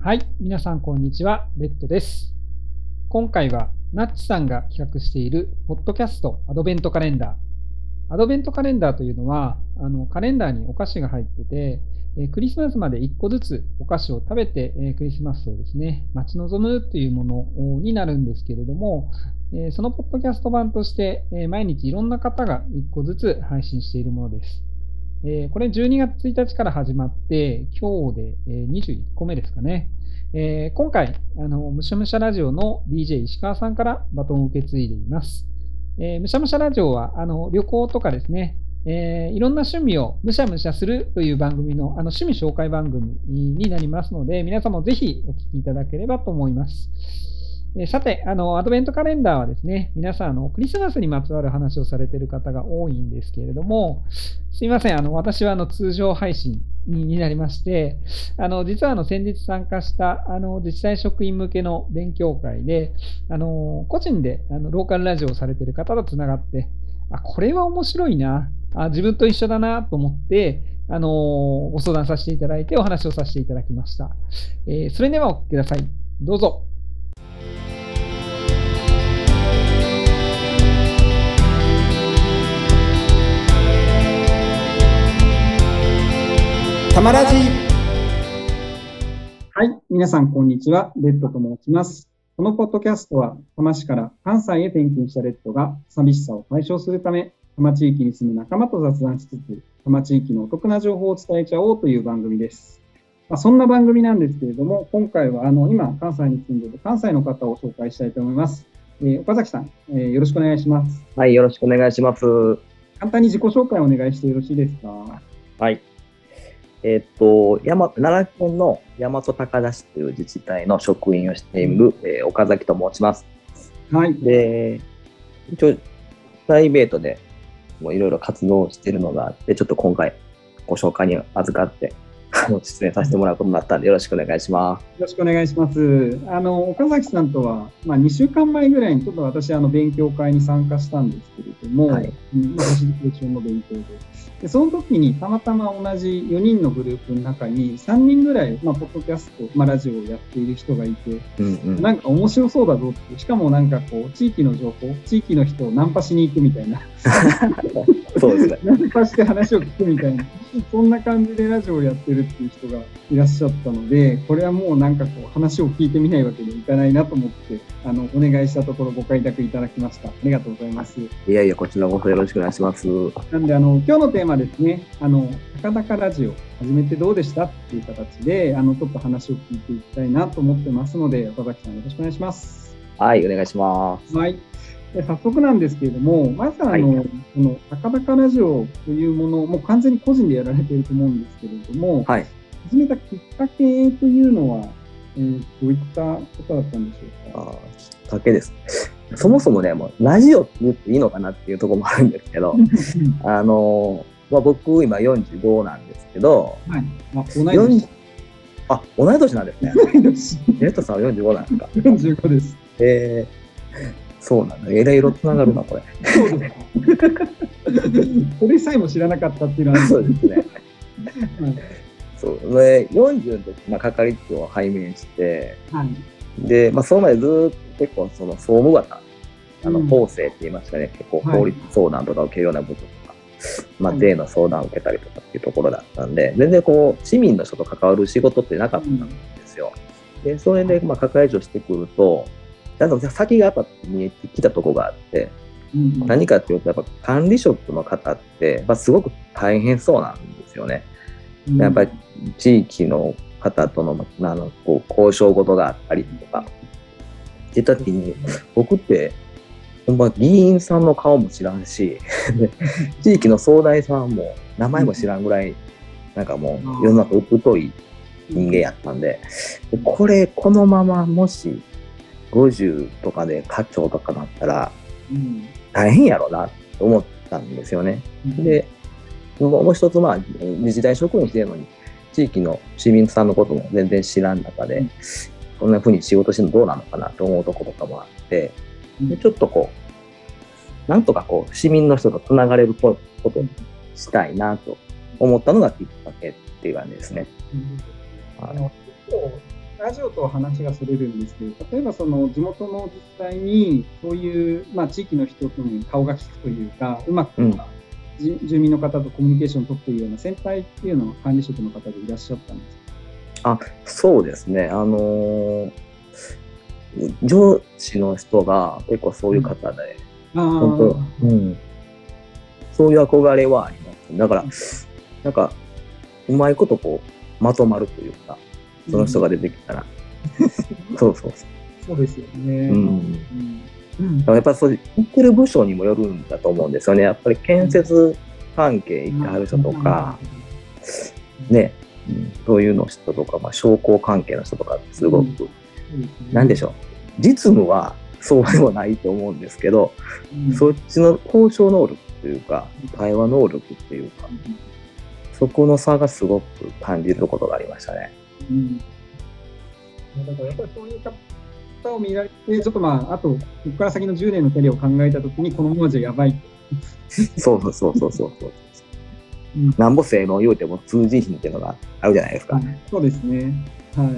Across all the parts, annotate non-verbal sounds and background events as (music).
はい、皆さんこんにちは、レッドです。今回はナッチさんが企画しているポッドキャストアドベントカレンダー。アドベントカレンダーというのは、あのカレンダーにお菓子が入ってて、えクリスマスまで1個ずつお菓子を食べて、えクリスマスをですね、待ち望むというものになるんですけれども、えそのポッドキャスト版として、え毎日いろんな方が1個ずつ配信しているものです。えこれ12月1日から始まって、今日で、え21個目ですかね。え今回、あの、むしゃむしゃラジオの DJ 石川さんからバトンを受け継いでいます。えむしゃむしゃラジオは、あの、旅行とかですね、えーいろんな趣味をむしゃむしゃするという番組の、あの、趣味紹介番組になりますので、皆さんもぜひお聞きいただければと思います。えさて、あの、アドベントカレンダーはですね、皆さん、あの、クリスマスにまつわる話をされている方が多いんですけれども、すいません、あの、私は、あの、通常配信にになりまして、あの、実は、あの、先日参加した、あの、自治体職員向けの勉強会で、あの、個人で、あの、ローカルラジオをされている方とつながって、あ、これは面白いな、あ、自分と一緒だなと思って、あの、ご相談させていただいて、お話をさせていただきました。えーそれではお聞きください。どうぞ。たまらじはい、皆さんこんにちは。レッドと申します。このポッドキャストは、多摩市から関西へ転勤したレッドが寂しさを解消するため、多摩地域に住む仲間と雑談しつつ、多摩地域のお得な情報を伝えちゃおうという番組です。まあ、そんな番組なんですけれども、今回はあの今、関西に住んでいる関西の方を紹介したいと思います。えー岡崎さん、えーよろしくお願いします。はい、よろしくお願いします。簡単に自己紹介をお願いしてよろしいですか？はい。えーっと、山奈良県の大和高田市という自治体の職員をしている、えー岡崎と申します。はい。で、一応、プライベートでもいろいろ活動しているのがあって、ちょっと今回ご紹介に預かって、あの出演させてもらうことになったんで、よろしくお願いします。よろしくお願いします。あの岡崎さんとは、まあ、2週間前ぐらいにちょっと私、あの勉強会に参加したんですけれども、はいうんまあ、ファシリテーションの勉強でで、その時にたまたま同じ4人のグループの中に3人ぐらい、まあ、ポッドキャスト、まあ、ラジオをやっている人がいて、うんうん。なんか面白そうだぞって、しかもなんかこう、地域の情報、地域の人をナンパしに行くみたいな、(laughs) そうですね。ナンパして話を聞くみたいな、そんな感じでラジオをやってるっていう人がいらっしゃったので、これはもうなんかこう話を聞いてみないわけにはいかないなと思って、あの、お願いしたところご開拓いただきました。ありがとうございます。いやいや、こちらこそよろしくお願いします。なんで、あの、今日のテーマですね、あの、高々ラジオ始めてどうでしたっていう形で、あの、ちょっと話を聞いていきたいなと思ってますので、岡崎さんよろしくお願いします。はい、お願いします。はい。で早速なんですけれども、まずあの、はいこの高々ラジオというものを、もう完全に個人でやられていると思うんですけれども、はい。始めたきっかけというのは、えーどういったことだったんでしょうか？あーきっかけです。そもそもね、もうラジオって言っていいのかなっていうところもあるんですけど、あのーまあ、僕今45なんですけど、はい。あ、同い年。あ、同い年なんですね。同い年。レッドさんは45なんですか？45です。えー、そうなんだ。えらい色つながるな、これ。そうですか。これさえも知らなかったっていうのは、そうですね。(laughs) はいそう。で、40の時、まあ、係長を拝命して、はい。で、まあ、その前ずーっと結構、その、総務型、あの、うん法制って言いましたね、結構法律相談とか受けるような部分とか、まあ、はい税の相談を受けたりとかっていうところだったんで、全然こう、市民の人と関わる仕事ってなかったんですよ。で、それで、まあ、係長してくると、だんだん先がやっぱ見えてきたとこがあって、うん何かっていうと、やっぱ管理職の方って、まあ、すごく大変そうなんですよね。やっぱり地域の方とのあのこう交渉事があったりとか、って言った時に、僕って、ほんま議員さんの顔も知らんし、で (laughs) 地域の総大さんも名前も知らんぐらい、なんかもう世の中疎い人間やったんで、これ、このままもし50とかで課長とかなったらうん。大変やろなと思ったんですよね。で、もう一つ、まあ、自治体職員してるのに、地域の市民さんのことも全然知らん中で、うん。こんな風に仕事してるのどうなのかなと思うところとかもあって、でちょっとこう、なんとかこう、市民の人とつながれることにしたいなと思ったのがきっかけっていう感じですね。あのラジオと話がそれるんですけど、例えばその地元の自治体に、そういう、まあ、地域の人とに顔が利くというか、うまく、うん。じ住民の方とコミュニケーションを取っているような先輩っていうのは管理職の方でいらっしゃったんですか？そうですね。あのー上司の人が結構そういう方で、あ本当、うん、そういう憧れはあります。だから、なんか、うまいことこう、まとまるというか、その人が出てきたら。そうそうそう。そうですよね。うんうんうん。やっぱりそう、言ってる部署にもよるんだと思うんですよね。やっぱり建設関係行ってはる人とか、ね、うん。そういうの人とか、まあ、商工関係の人とかってすごく、なんでしょう。実務はそうでもないと思うんですけど、うん。そっちの交渉能力というか、対話能力っていうか、そこの差がすごく感じることがありましたね。うん。だからやっぱりそういう方を見られて、ちょっとまあ、あと、ここから先の10年のキャリアを考えたときに、このままじゃやばい。そうそうそうそうそうそううん。なんぼ性能言うても通じひんっていうのがあるじゃないですか。そうですね。はい。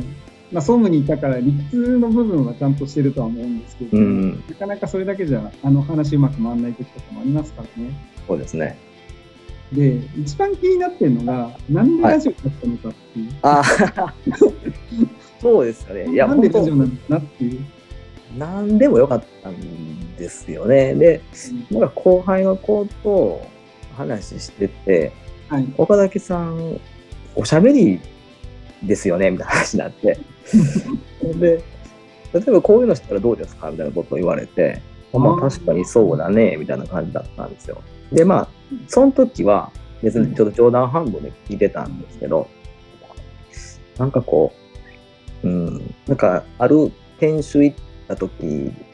まあ、総務にいたから、理屈の部分はちゃんとしてるとは思うんですけど、うん、なかなかそれだけじゃ、あの話うまく回らない時とかもありますからね。そうですね。で、一番気になってるのが、なんでラジオだったのかっていう。ああ、(laughs) そうですよね。いや、なんでラジオなんだなっていう。なんでもよかったんですよね。で、なんか後輩の子と話してて、はい。岡崎さん、おしゃべりですよねみたいな話になって。で、例えばこういうのしたらどうですか？みたいなことを言われて、あまあ確かにそうだね、みたいな感じだったんですよ。で、まあ、その時は別にちょっと冗談半分で聞いてたんですけど、なんかこう、うん、なんかある研修行った時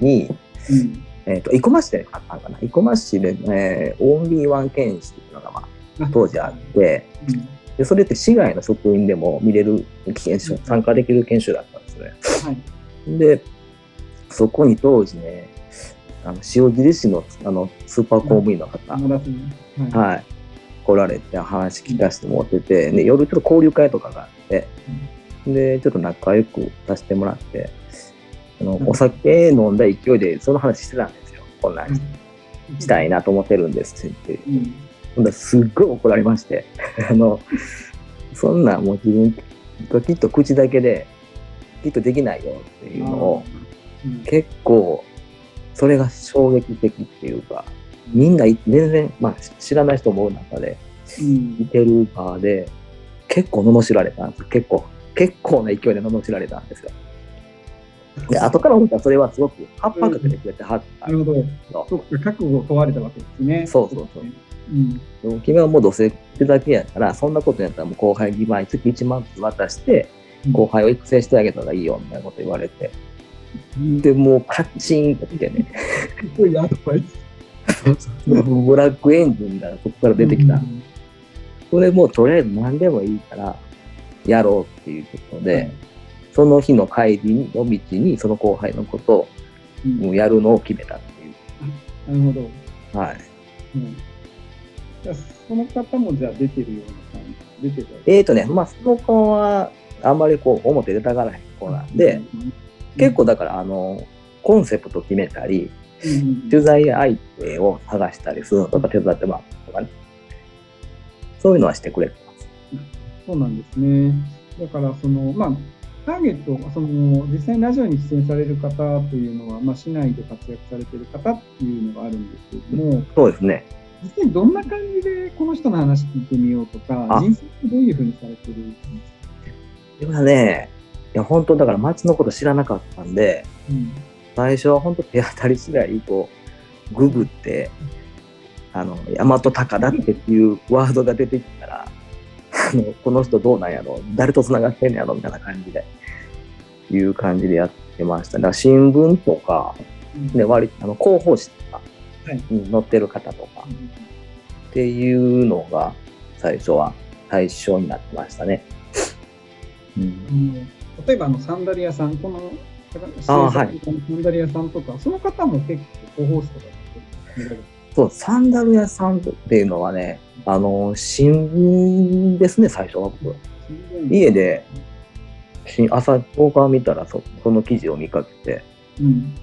に、うん。えっ、と、生駒市であったんかな？生駒市で、えーオンリーワン研修っていうのが、まあ、当時あって、うんでそれって市外の職員でも見れる研修、参加できる研修だったんですね。はい。で、そこに当時ね、あの塩尻市のあのスーパー公務員の方、はい。来られて話聞かせてもらってて、で夜ちょっと交流会とかがあって、で、ちょっと仲良くさせてもらって、あのお酒飲んだ勢いでその話してたんですよ。こんなんしたいなと思ってるんですって言って。ほんだらすっごい怒られまして、あの、そんなもう自分がきっと口だけで、きっとできないよっていうのを、結構、それが衝撃的っていうか、みんない全然、まあ知らない人も多い中で、うんいてる場で、結構罵られたんですよ。結構、結構な勢いで罵られたんですよ。で、後から思ったらそれはすごく葉っぱかけてくれてはったなんるほど。ど、そっか、覚悟を問われたわけですね。そうそうそううん。でも君はもうどうせってだけやから、そんなことやったらもう後輩に毎月1万ずつ渡して、後輩を育成してあげたらいいよみたいなこと言われて、うん。で、もうカッチンと来てね、すごい。ブラックエンジンがそこから出てきた。うんそれもうとりあえず何でもいいからやろうっていうことで、その日の帰りの道にその後輩のことをやるのを決めたっていなるほど。う。はい。その方もじゃあ出てるような感じ？出てたえーとね、まあその子はあんまりこう表出たがらへん子なんで、、結構だからあの、コンセプト決めたり、うん取材相手を探したりするのとか手伝ってもらったりとかね。そういうのはしてくれてます。そうなんですね。だから、その、まあ、ターゲット、その、実際にラジオに出演される方というのは、まあ、市内で活躍されている方っていうのがあるんですけれども、そうですね。実際にどんな感じでこの人の話聞いてみようとか、あ人生ってどういうふうにされてるんですか？でもね、いや本当だから街のこと知らなかったんで、うん。最初は本当手当たり次第こうググってあの大和高田っていうワードが出てきたらあのこの人どうなんやろ誰と繋がってんのやろみたいな感じでいう感じでやってました。だから新聞とか、ね、割あの広報誌とかはい。に載ってる方とかっていうのが最初は対象になってましたね。うん。うん例えばあのサンダル屋さん、このあーはいサンダル屋さんとか、その方も結構広報誌とかそう、サンダル屋さんっていうのはね、あの、新聞ですね、最初は僕。家で、し朝10日見たらそその記事を見かけて、うん。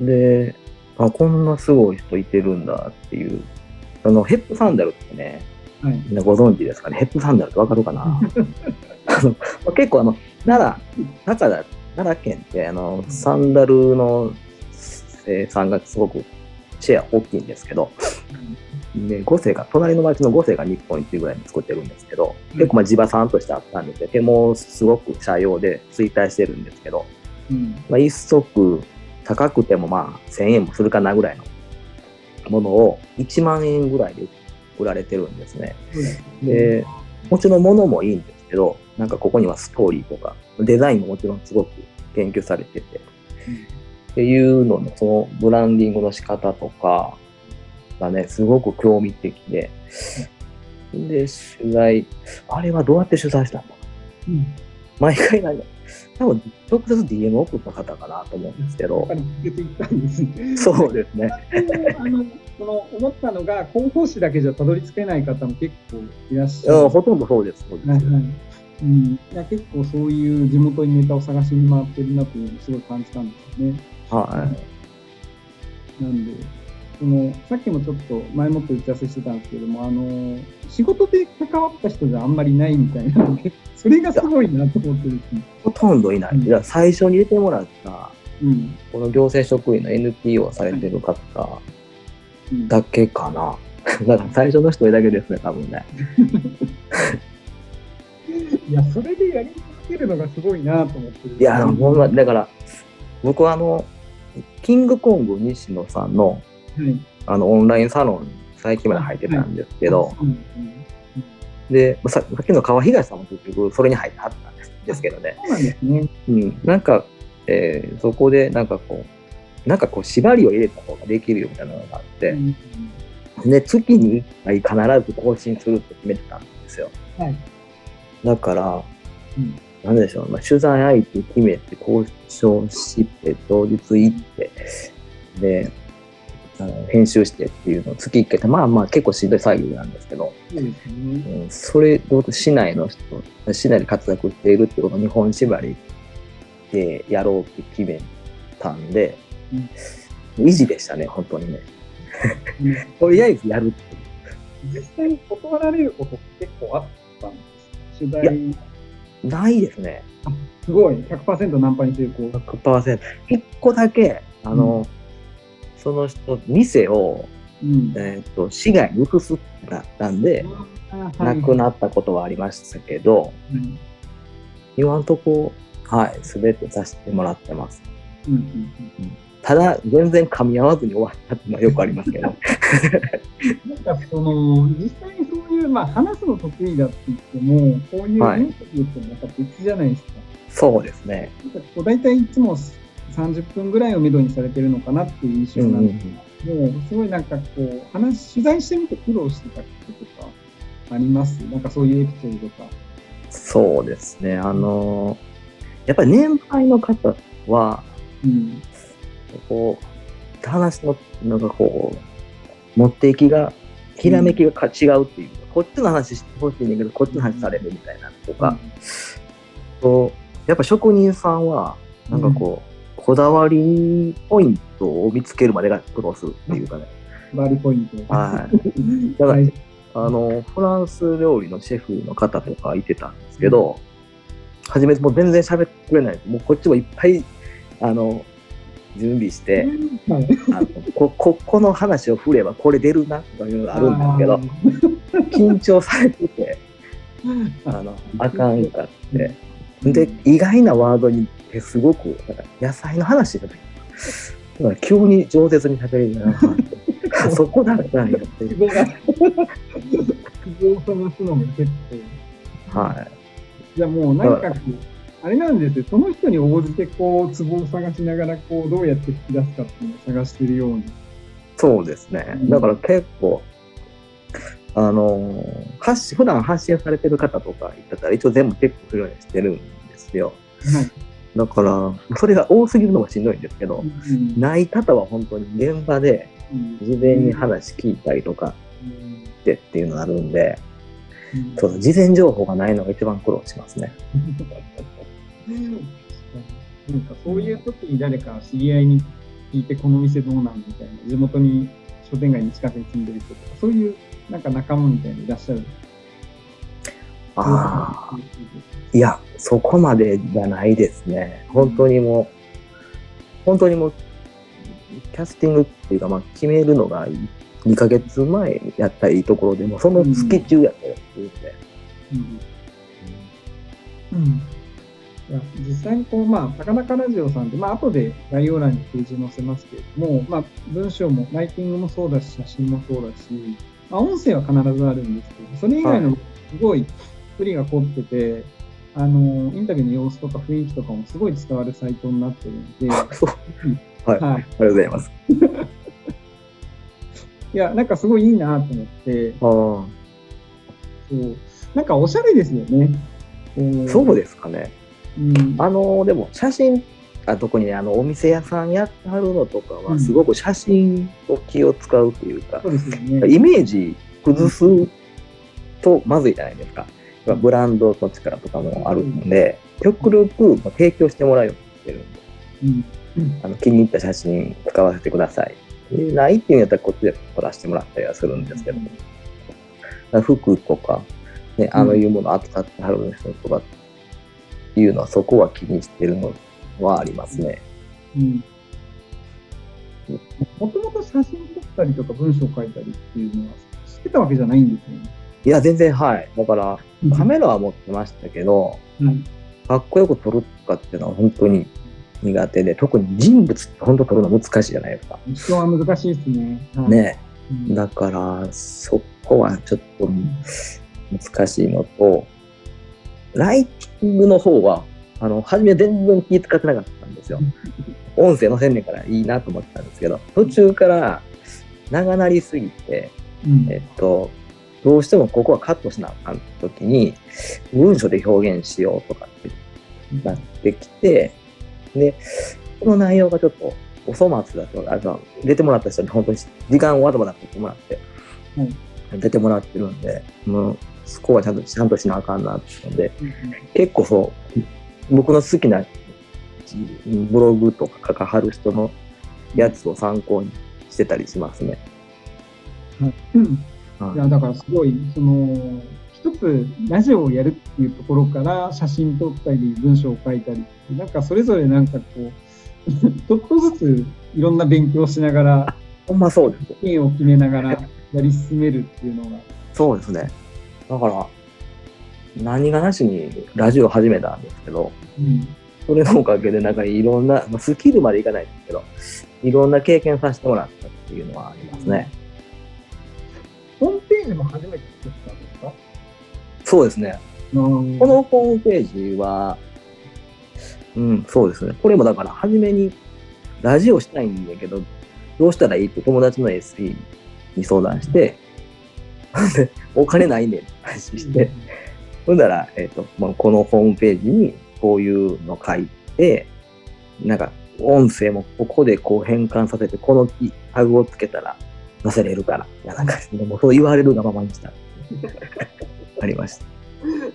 で、あ、こんなすごい人いてるんだっていう。あの、ヘップサンダルってね、はい。みんなご存知ですかね？ヘップサンダルってわかるかな？(laughs) あの結構あの、奈良、奈良だ奈良県ってあの、サンダルの生産がすごくシェア大きいんですけど、で、五世が、隣の町の五世が日本一ぐらいに作ってるんですけど、うん結構まあ地場産としてあったんですよ。手もすごく社用で衰退してるんですけど、うん。まあ、一足高くてもまあ1000円もするかなぐらいのものを1万円ぐらいで売られてるんですね。そうですで、もちろん物もいいんですけど、なんかここにはストーリーとか、デザインももちろんすごく研究されてて、っていうののそのブランディングの仕方とかがね、すごく興味的で、で、取材、あれはどうやって取材したんだ？うん。毎回なんか、多分直接 DM 送った方かなと思うんですけど。そうですね。あの、その思ったのが、広報誌だけじゃたどり着けない方も結構いらっしゃる。うんほとんどそうです。そうですはいはい。うん、いや結構そういう地元にネタを探しに回ってるなというのをすごい感じたんですよね。はい。なんで、そのさっきもちょっと前もって打ち合わせしてたんですけども、あの仕事で関わった人じゃあんまりないみたいなので、(laughs) それがすごいなと思ってですね。ほとんどいない。うん最初に入れてもらった、うん。この行政職員の NPO をされてる方うん、だけかな。(laughs) だから最初の人だけですね、多分ね。(laughs) いや、それでやり続けるのがすごいなと思ってる。いや、ほんま、だから、僕はあの、キングコング西野さんのはい、あのオンラインサロンに最近まで入ってたんですけど、で、ささっきの川東さんも結局それに入ってはったんですですけどね。そうなんですね。うん、なんか、えーそこでなんかこう、なんかこう縛りを入れた方ができるよみたいなのがあって、うん。で、月に1回必ず更新するって決めてたんですよ。はい。だから、うん。なんでしょう、まあ、取材相手決めて、交渉して、当日行って、で、あの編集してっていうのを月1回って、まあまあ結構しんどい作業なんですけど、そうですね。うんそれを市内の人、市内で活躍しているっていうことを日本縛りでやろうって決めたんで、維持でしたね、本当にね。うんとりあえずやるって。実際に断られることって結構あったんです取い材、ないですね。すごい、100%ナンパに成功。100%。一個だけ、あの、その人、店を、うんえっ、と、市外に移すってなったんで、亡くなったことはありましたけど、うん今んとこ、はい、すべてさせてもらってます。うんうんただ、全然噛み合わずに終わったっていうのはよくありますけど。なんかその、実際にそういう、まあ、話すの得意だって言っても、こういうはいインタビューってまた別じゃないですか。そうですね。なんかこう大体いつも30分ぐらいをめどにされてるのかなっていう印象なんですけど、もうすごいなんかこう、話、取材してみて苦労してたこととかあります？なんかそういうエピソードとか。そうですね。あのやっぱり年配の方は、うん。こう、話の、なんかこう、持っていきが、ひらめきがか違うっていう、こっちの話してほしいんだけど、こっちの話されるみたいなとか、とやっぱ職人さんは、なんかこう、こだわりポイントを見つけるまでが苦労するっていうかね。バーリポイント。はい。(laughs) だからはいあの、フランス料理のシェフの方とかいてたんですけど、初めもう全然喋ってくれない。もうこっちもいっぱい、あの、準備して、はいあのこ (laughs) ここの話を振ればこれ出るなというのがあるんですけど、緊張されてて、あの、あかんかって。で、意外なワードにすごく、なんか野菜の話だっただから急に饒舌に喋りながら、あ (laughs) そこだったんやっていう。希望探すのも結構。はい。じゃあもうなんかあれなんですよ、その人に応じてこう、ツボを探しながら、こう、どうやって引き出すかっていうのを探してるように。そうですね。だから結構、あのー発信、普段発信されてる方とか言ったら一応全部チェックするようにしてるんですよ。はい。だから、それが多すぎるのもしんどいんですけど、うんない方は本当に現場でうん事前に話聞いたりとかうんしてっていうのがあるんで、うんそう事前情報がないのが一番苦労しますね。(laughs) なんかそういう時に誰か知り合いに聞いてこの店どうなんみたいな地元に商店街に近くに住んでる人とかそういうなんか仲間みたいにいらっしゃる。ああ、いや、そこまでじゃないですね。本当にもう、本当にもう、キャスティングっていうか、まあ、決めるのが2ヶ月前やったらいいところでも、その月中やったりするん。で。うん。うん。いや実際にこう、まあ、高中ラジオさん。で、まあ後で概要欄にページ載せますけれども、まあ、文章も、ライティングもそうだし、写真もそうだし、まあ、音声は必ずあるんですけど、それ以外のすごい作りが凝ってて、あの、インタビューの様子とか雰囲気とかもすごい伝わるサイトになってるんで、そう。はい、はい。ありがとうございます。いや、なんかすごいいいなと思って、あそう。なんかおしゃれですよね。そうですかね。うん、あの、でも、写真、あ特にね、あの、お店屋さんやってはるのとかは、うんすごく写真を気を使うというか、そうですよね。イメージ崩すとまずいじゃないですか。まあブランドの力とかもあるんで、極力まあ提供してもらうようにしてるんで、うんあの気に入った写真使わせてください。でないっていうんやったらこっちで撮らせてもらったりはするんですけども。だから服とか、ね、あのいうものを扱ってはる人とかっていうのはそこは気にしてるのはありますね。うんもともと写真撮ったりとか文章書いたりっていうのは知ってたわけじゃないんですよね。いや、全然はい。だから、カメラは持ってましたけど、うんかっこよく撮るとかっていうのは本当に苦手で、特に人物って本当撮るの難しいじゃないですか。人は難しいですね。はいね。うんだから、そこはちょっと難しいのと、ライティングの方は、あの、初め全然気使ってなかったんですよ。音声のせんねんからいいなと思ってたんですけど、途中から長なりすぎて、うん。えっと、どうしてもここはカットしなあかん時に、文章で表現しようとかってなってきて、で、この内容がちょっとお粗末だと、あの出てもらった人に本当に時間をわざわざ取ってもらって、出てもらってるんで、もう、そこはちゃんとちゃんとしなあかんなっていうので、結構そう、僕の好きなブログとか書かはる人のやつを参考にしてたりしますね。うんはいいや、だからすごい、その、一つラジオをやるっていうところから写真撮ったり、文章を書いたり、なんかそれぞれなんかこう、(laughs) ちょっとずついろんな勉強しながら、(laughs) ほんまそうです。絵を決めながらやり進めるっていうのが、そうですね。だから、何がなしにラジオ始めたんですけど、うんそれのおかげでなんかいろんな、まあスキルまでいかないですけど、いろんな経験させてもらったっていうのはありますね。ホームページも初めて作ったんですか？そうですね。ここのホームページは、うん、そうですね。これもだから、初めにラジオしたいんだけど、どうしたらいいって友達の SE に相談して、で (laughs) お金ないねんって話して、ほんなら、えっ、と、まあ、このホームページにこういうの書いて、なんか、音声もここでこう変換させて、このタグをつけたら載せれるから、いやなんか、もうそう言われるがままにした。(laughs) ありました。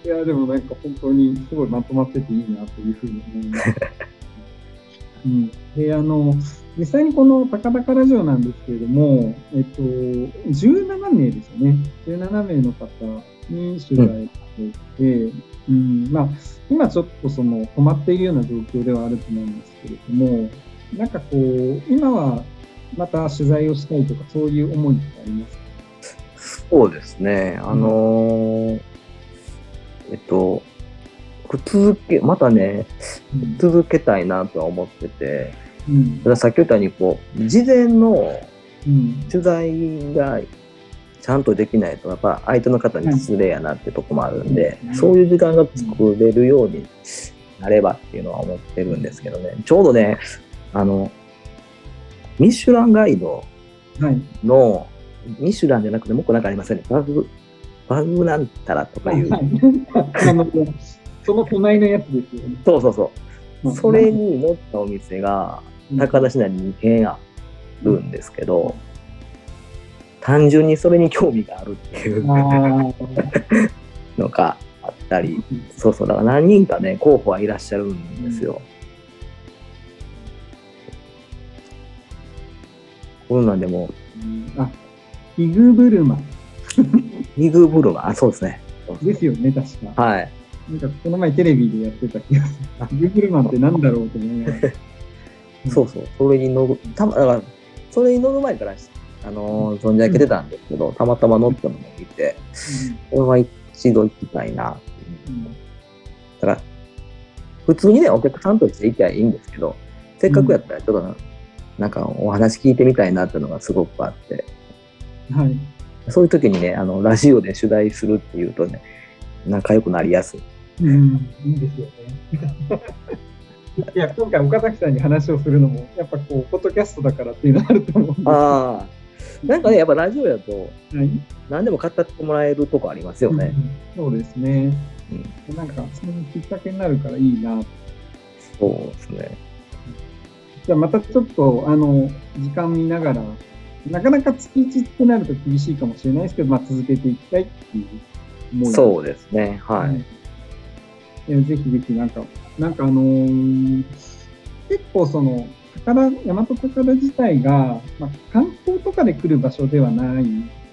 いや、でもなんか本当にすごいまとまってていいなというふうに思います。(laughs) うん、で、あの、実際にこの高々ラジオなんですけれども、えっと、17名ですよね。17名の方に取材していて、うん、まあ、今ちょっとその止まっているような状況ではあると思うんですけれども、なんかこう、今はまた取材をしたいとか、そういう思いってありますか？そうですね。あのーえっと、続け、またね、続けたいなとは思ってて、うん。たださっき言ったように、こう、事前のうん。取材がちゃんとできないと、やっぱ相手の方に失礼やなってとこもあるんで、うんそういう時間が作れるようになればっていうのは思ってるんですけどね、ちょうどね、あの、ミシュランガイドはい。の、ミシュランじゃなくてもう一個なんかありませんね。バグ、バグなんたらとかいう。はい (laughs) その隣のやつですよね。そうそうそう。それに乗ったお店が、高田市内に2軒あるんですけど、単純にそれに興味があるっていう (laughs) のがあったたり、そうそう、だから何人かね、候補はいらっしゃるんですよ。こんなんでも、あ、ヒグブルマ (laughs) ミグブルマン、あ、そうですね。ですよね、確か。はい。なんかこの前テレビでやってた気がする。ヒグブルマンってなんだろうと思いながら。(laughs) そうそう、それに乗る、たま、だから、それに乗る前から、あのー存じ上げてたんですけど、たまたま乗ったのを見て、これは一度行きたいなううんだから、普通にね、お客さんとして行きゃいいんですけど、せっかくやったら、ちょっとな、なんかお話聞いてみたいなっていうのがすごくあって、はい。そういう時にね、あの、ラジオで取材するっていうとね、仲良くなりやすい。うん、いいですよね。(laughs) いや、今回岡崎さんに話をするのも、やっぱこう、ポッドキャストだからっていうのあると思うんですああ。なんかね、やっぱラジオやと、はい何でも語ってもらえるとこありますよね。うんそうですね。なんか、そのきっかけになるからいいな。そうですね。じゃあまたちょっと、あの、時間見ながら、なかなか月1ってなると厳しいかもしれないですけど、まあ続けていきたいっていう思いでそうですね。はい。いやぜひぜひなんか、なんかあのー結構その、宝、大和宝自体が、まあ、観光とかで来る場所ではない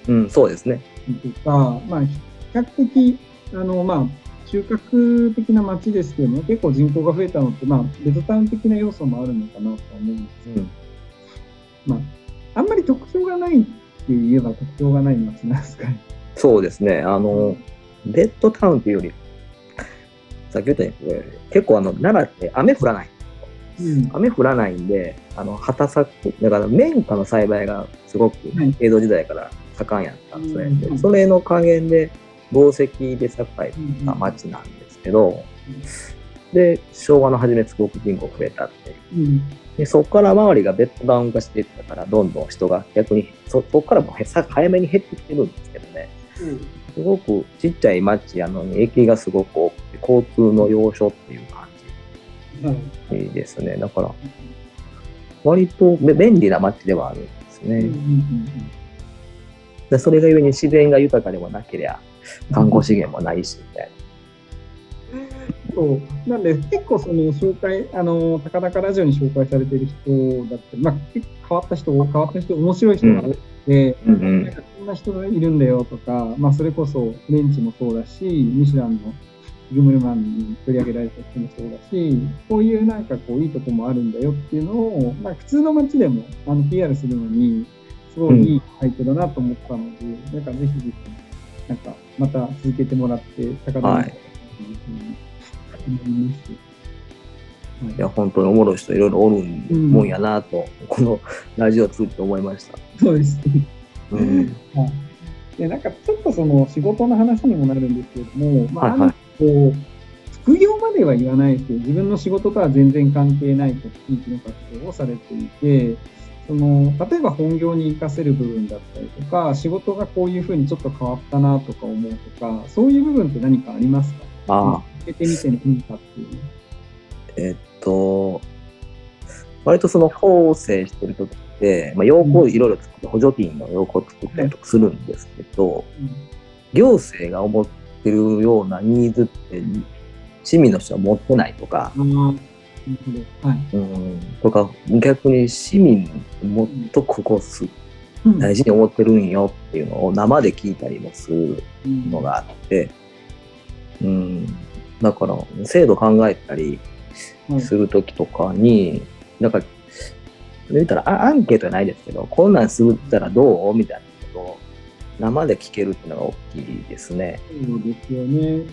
うん、そうですね。とか、まあ、比較的、あの、まあ、中核的な街ですけども、結構人口が増えたのって、まあ、ベッドタウン的な要素もあるのかなとは思うんですけど、うん。まあ、あんまり特徴がないって言えば特徴がない街なんですかね。そうですね。あの、ベッドタウンっていうより、さっき言ったように、結構あの、奈良って雨降らない。うん。雨降らないんで、あの、畑作、だから綿花の栽培がすごくはい江戸時代から盛んやったんですね。うんでそれの加減で、紡績で栄えた町なんですけど、で、昭和の初めすごく人口増えたっていう。うん。で、そこから周りがベッドダウン化していったから、どんどん人が逆に、そそこからも早めに減ってきてるんですけどね。すごくちっちゃい町やのに駅がすごく多くて、交通の要所っていう感ですね。だから、割とべ便利な町ではあるんですね。うんうんうんでそれがゆえに自然が豊かでもなければ、観光資源もないし、みたいそう。なんで、結構その紹介、あの、高々ラジオに紹介されてる人だったり、まあ、結構変わった人、変わった人、面白い人が多くて、な。うんうんこんな人がいるんだよとか、まあ、それこそフレンチもそうだし、ミシュランのギムルマンに取り上げられた人もそうだし、こういうなんかこういいとこもあるんだよっていうのを、まあ、普通の街でもあの PR するのに、すごいいいサイトだなと思ったので、なんかぜひぜひ、なんかまた続けてもらって、高田はいというふうに思います。はいいや、本当におもろい人いろいろおるもんやなと、この (laughs) ラジオを通じて思いました。そうですね。うん。はいでなんかちょっとその仕事の話にもなるんですけれども、まあ、はいはいこう副業までは言わないですけど、自分の仕事とは全然関係ない地域の活動をされていて、その例えば本業に活かせる部分だったりとか、仕事がこういうふうにちょっと変わったなとか思うとか、そういう部分って何かありますか？ああ、続けてみてのいいかっていう。えっと、割とその縫製してる時って、まあ、洋服をいろいろ作って、補助金の洋服を作ったりとかするんですけど、行政が思ってるようなニーズって、市民の人は持ってないとか。はい。うん、とか、逆に市民もっとここすうん大事に思ってるんよっていうのを生で聞いたりもするのがあって、うん、だから制度考えたりはいするときとかに、だから、言ったらあアンケートじゃないですけど、こんなんするったらどう？みたいなことを生で聞けるっていうのが大きいですね。そうですよね。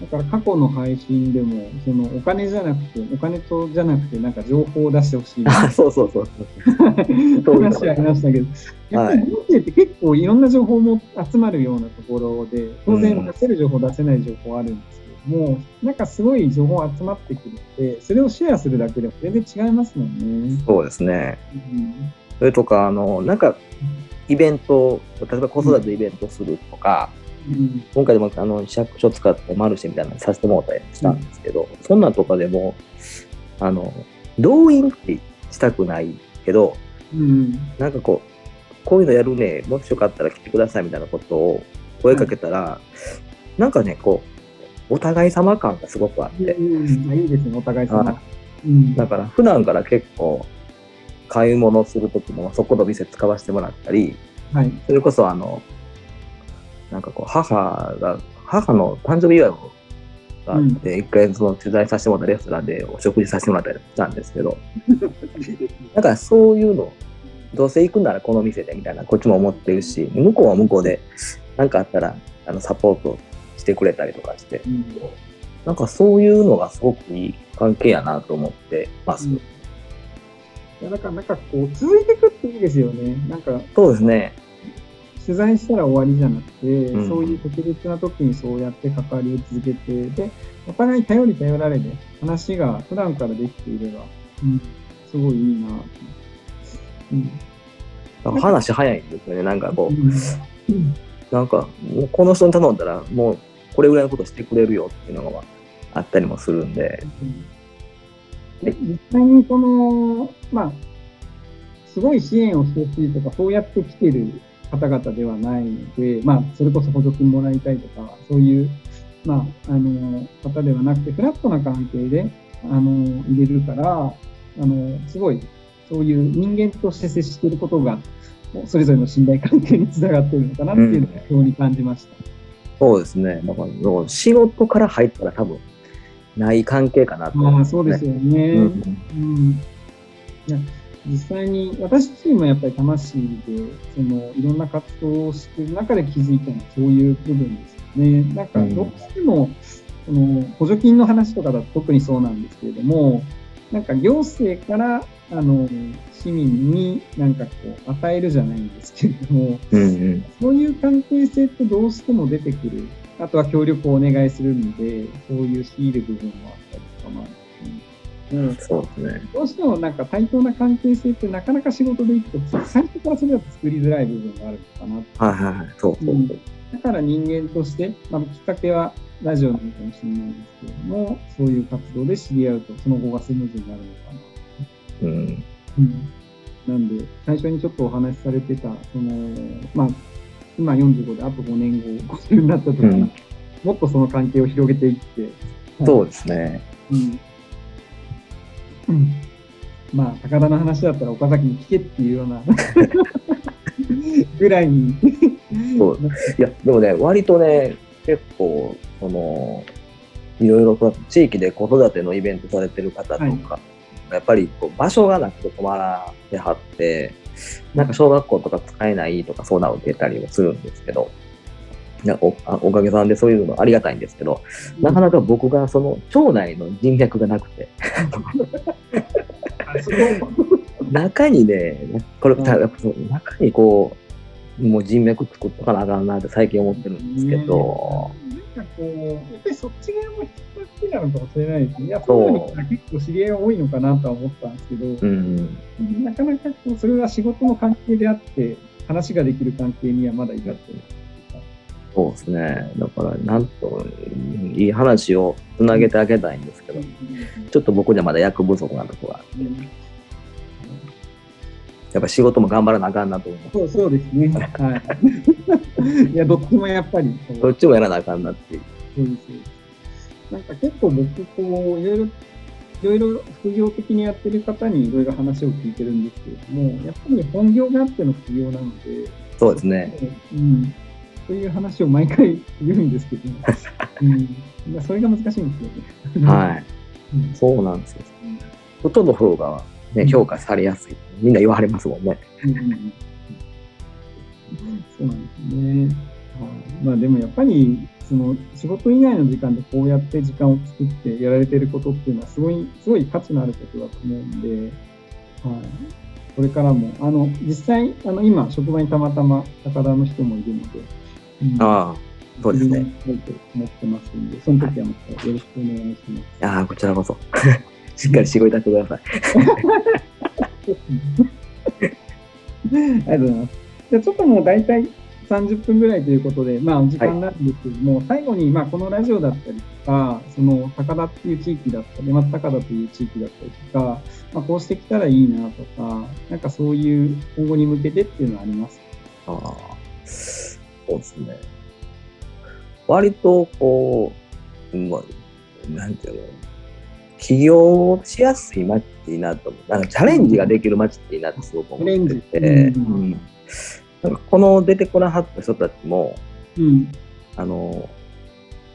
だから過去の配信でも、そのお金じゃなくて、お金とじゃなくて、なんか情報を出してほしい。あ、そうそうそうそう。話ありましたけど、やっぱり行政って結構いろんな情報も集まるようなところで、当然うん出せる情報、出せない情報あるんですけども、なんかすごい情報集まってくるので、それをシェアするだけでも全然違いますもんね。そうですね。うんそれとか、あの、なんか、イベント、例えば子育てイベントするとか、うん今回でもあの市役所使ってマルシェみたいなのさせてもらったりしたんですけど、そんなんとかでも、あの、動員ってしたくないけど、うんなんかこう、こういうのやるね、もしよかったら来てくださいみたいなことを声かけたら、なんかね、こう、お互い様感がすごくあって、うん、あいいですね、お互い様あ。うん。だから普段から結構買い物するときもそこの店使わせてもらったり、はい。それこそあの、なんかこう母が、母の誕生日祝いがあって、一回その取材させてもらったレストランでお食事させてもらったりしたんですけど、(laughs) だからそういうの、どうせ行くならこの店でみたいな、こっちも思ってるし、向こうは向こうで、なんかあったら、あの、サポートしてくれたりとかして、うんなんかそういうのがすごくいい関係やなと思ってます。うんいやだからなんかこう続いていくっていいですよね。なんかそうですね。取材したら終わりじゃなくて、うん。そういう特別な時にそうやって関わりを続けて、で、お互い頼り頼られで話が普段からできていれば、うん、すごいいいなうん。話早いんですよね。なんかこう、うん。なんか、この人に頼んだら、もうこれぐらいのことしてくれるよっていうのがあったりもするんで、で実際にその、まあ、すごい支援をしてほしいとか、そうやって来てる方々ではないので、まあ、それこそ補助金もらいたいとか、そういう、まあ、あの、方ではなくて、フラットな関係で、あの、入れるから、あの、すごい、そういう人間として接していることが、それぞれの信頼関係につながっているのかなっていうのを非常に感じました。そうですね。だから、仕事から入ったら多分、ない関係かなと思まあ、そうですよね。うんうんいや実際に私自身もやっぱり魂でそのいろんな活動をしている中で気づいたのはそういう部分ですよね。なんかうんどうしても、その補助金の話とかだと特にそうなんですけれども、なんか行政からあの市民になんかこう与えるじゃないんですけれども、うんうん。そういう関係性ってどうしても出てくる。あとは協力をお願いするんで、そういう強いる部分もあったりとかもあるしうんそうですね。どうしてもなんか対等な関係性ってなかなか仕事でいくと、最初からそれだと作りづらい部分があるのかな。はいはいはい。そうそうそう。だから人間として、まあ、きっかけはラジオなのかもしれないんですけれども、そういう活動で知り合うと、その後がスムーズになるのかな。うん。うん、なんで、最初にちょっとお話しされてた、その、まあ、今45であと5年後、50になった時に、うんもっとその関係を広げていって、そうですね。うん。うんまあ、高田の話だったら岡崎に聞けっていうようなぐらいに。そういや、でもね、割とね、結構、その、いろいろと地域で子育てのイベントされてる方とか、はいやっぱりこう場所がなくて困らってはって、なんか小学校とか使えないとか相談を受けたりもするんですけど、なんかおかげさんでそういうのありがたいんですけど、なかなか僕がその町内の人脈がなくて、中にね、これ、うん。中にこう、もう人脈作っとかなあかんなって最近思ってるんですけど、なんかこう、やっぱりそっち側も人が好きなのかもしれないですね。いや、そういうの結構知り合いが多いのかなとは思ったんですけど、うん、なかなかこうそれは仕事の関係であって、話ができる関係にはまだ至ってない。そうですね。だから、なんと、いい話をつなげてあげたいんですけど、ちょっと僕にはまだ役不足なところが、やっぱ仕事も頑張らなあかんなと思います。そうそうですね。はい。(laughs) いや、どっちもやっぱりどっちもやらなあかんなっていう。そうです。なんか結構僕、こう、いろいろ、いろいろ副業的にやってる方にいろいろ話を聞いてるんですけれども、やっぱり本業があっての副業なので、そうですね。うん。そういう話を毎回言うんですけど、(laughs) うん。それが難しいんですよね。はい。(laughs) うんそうなんですよ。うん外の方が、ね、評価されやすい。みんな言われますもんね。そうなんですね。はいまあでもやっぱり、その仕事以外の時間でこうやって時間を作ってやられてることっていうのはすごい、すごい価値のあることだと思うんで、はい。これからも、あの、実際、あの、今、職場にたまたま高田の人もいるので、うんああ、そうですね。やりたいと思ってますんで、その時はまたよろしくお願いします。ああ、こちらこそ。しっかり仕事いたしてください。ありがとうございます。じゃあちょっともう大体30分ぐらいということで、まあお時間なんですけども、最後にまあこのラジオだったりとか、その高田っていう地域だったり、松高田という地域だったりとか、まあこうしてきたらいいなとか、なんかそういう今後に向けてっていうのはありますああ、そうですね。割と、こう、もう、なんていうの、起業しやすい街いいなと思う。なんかチャレンジができる街っていいなってすごく思ってて、うんうん、なんかこの出てこなはった人たちも、うん、あの、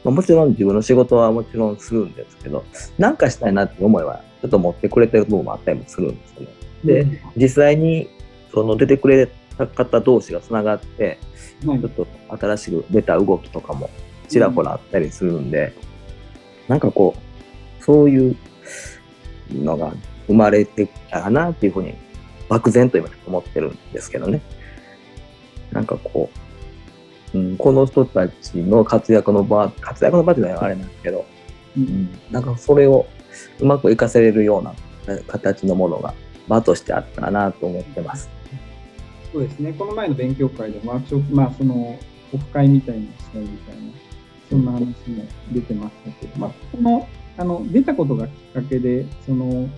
まあ、もちろん自分の仕事はもちろんするんですけど、なんかしたいなって思いはちょっと持ってくれてる部分もあったりもするんですよね。で、実際にその出てくれた方同士がつながって、ちょっと新しく出た動きとかもちらほらあったりするんで、なんかこう、そういうのが生まれてきたらなっていうふうに漠然と今思ってるんですけどね。なんかこう、うん、この人たちの活躍の場、活躍の場っていうのはあれなんですけど、うん、なんかそれをうまく活かせれるような形のものが場としてあったらなと思ってます。そうですね。この前の勉強会でワークショップ、まあそのオフ会みたいにしたいみたいな、そんな話も出てましたけど、まあこのあの出たことがきっかけで、その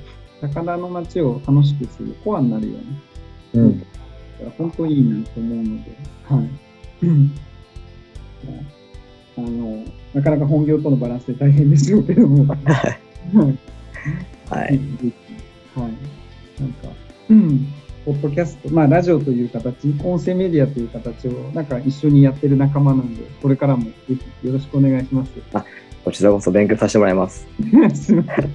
高田の街を楽しくするコアになるように、うん、本当にいいなと思うので、はい。あのなかなか本業とのバランスで大変でしょうけども、はい。はい。なんか、うん、ポッドキャスト、まあ、ラジオという形、音声メディアという形を、なんか一緒にやってる仲間なんで、これからもぜひよろしくお願いします。あこちらこそ勉強させてもらいます。すみません。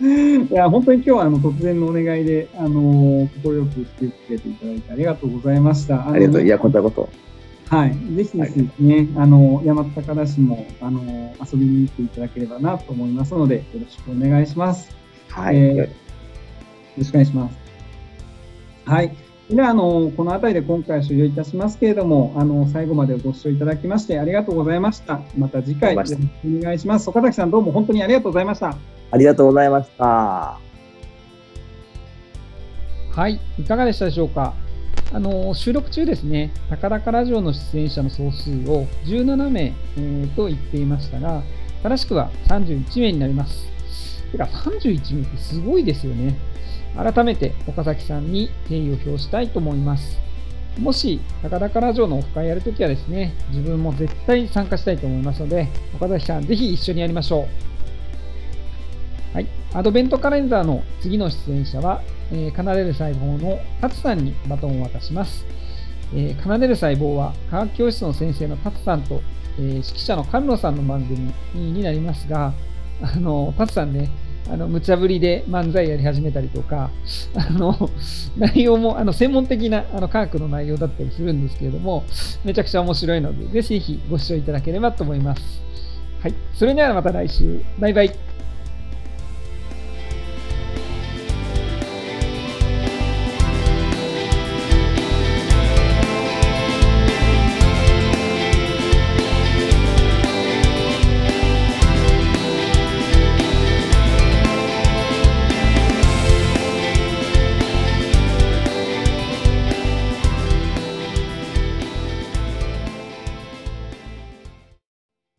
いや、本当に今日はあの突然のお願いで、あの快く引き受けていただいてありがとうございました。ありがとう。いや、こちらこそ。はい。ぜひですね、はい、あの、大和高田市も、あの、遊びに行っていただければなと思いますので、よろしくお願いします。はい。えー、よろしくお願いします。はい。では、あの、この辺りで今回終了いたしますけれども、あの、最後までご視聴いただきましてありがとうございました。また次回お願いします。岡崎さん、どうも本当にありがとうございました。ありがとうございました。はい、いかがでしたでしょうか。あの収録中ですね、高々ラジオの出演者の総数を17名、えー、と言っていましたが、正しくは31名になります。てか31名ってすごいですよね。改めて岡崎さんに敬意を表したいと思います。もし、高々ラジオのオフ会やるときはですね、自分も絶対参加したいと思いますので、岡崎さん、ぜひ一緒にやりましょう。はい。アドベントカレンダーの次の出演者は、えー、奏でる細胞の達さんにバトンを渡します。えー、奏でる細胞は科学教室の先生の達さんと、えー、指揮者の菅野さんの番組になりますが、あの、達さんね、あの無茶ぶりで漫才やり始めたりとか、(laughs) あの内容もあの専門的なあの科学の内容だったりするんですけれども、めちゃくちゃ面白いので、ぜひご視聴いただければと思います。はい。それではまた来週。バイバイ。